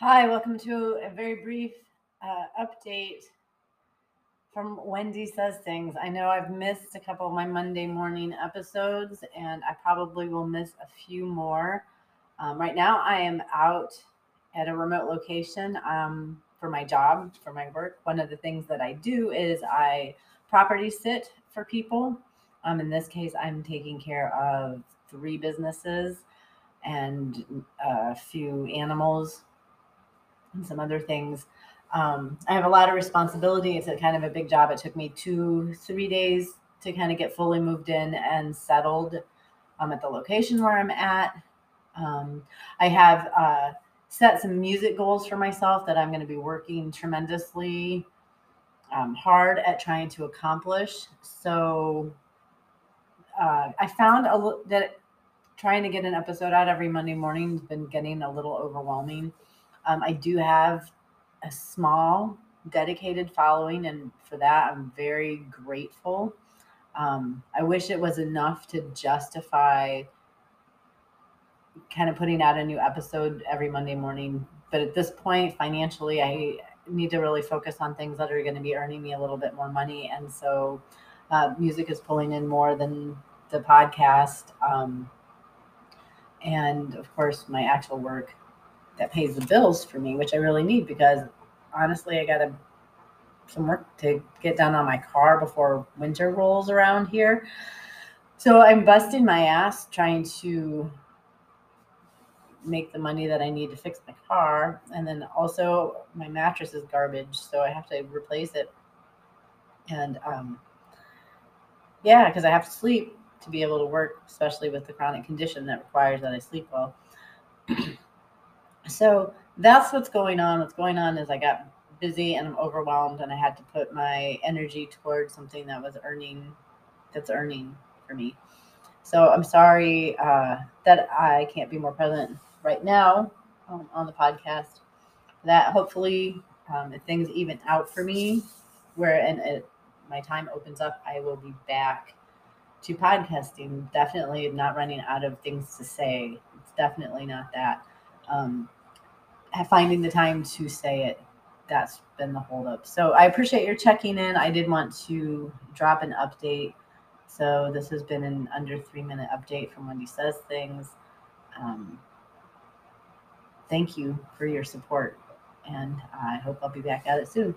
Hi, welcome to a very brief uh, update from Wendy Says Things. I know I've missed a couple of my Monday morning episodes, and I probably will miss a few more. Um, right now, I am out at a remote location um, for my job, for my work. One of the things that I do is I property sit for people. Um, in this case, I'm taking care of three businesses and a few animals and some other things. Um, I have a lot of responsibility. It's a kind of a big job. It took me two, three days to kind of get fully moved in and settled um, at the location where I'm at. Um, I have uh, set some music goals for myself that I'm going to be working tremendously um, hard at trying to accomplish. So uh, I found a, that trying to get an episode out every Monday morning has been getting a little overwhelming. Um, I do have a small dedicated following, and for that, I'm very grateful. Um, I wish it was enough to justify kind of putting out a new episode every Monday morning. But at this point, financially, I need to really focus on things that are going to be earning me a little bit more money. And so, uh, music is pulling in more than the podcast. Um, and of course, my actual work that pays the bills for me, which I really need because honestly, I got to some work to get done on my car before winter rolls around here. So I'm busting my ass trying to make the money that I need to fix my car. And then also my mattress is garbage, so I have to replace it. And um yeah, because I have to sleep to be able to work, especially with the chronic condition that requires that I sleep well. so that's what's going on. What's going on is I got busy and I'm overwhelmed, and I had to put my energy towards something that was earning, that's earning for me. So I'm sorry uh, that I can't be more present right now um, on the podcast. That hopefully, um, if things even out for me, where and it, my time opens up, I will be back to podcasting. Definitely not running out of things to say. It's definitely not that. Um, finding the time to say it that's been the holdup. So I appreciate your checking in. I did want to drop an update. So this has been an under three minute update from Wendy Says Things. Um, thank you for your support, and I hope I'll be back at it soon.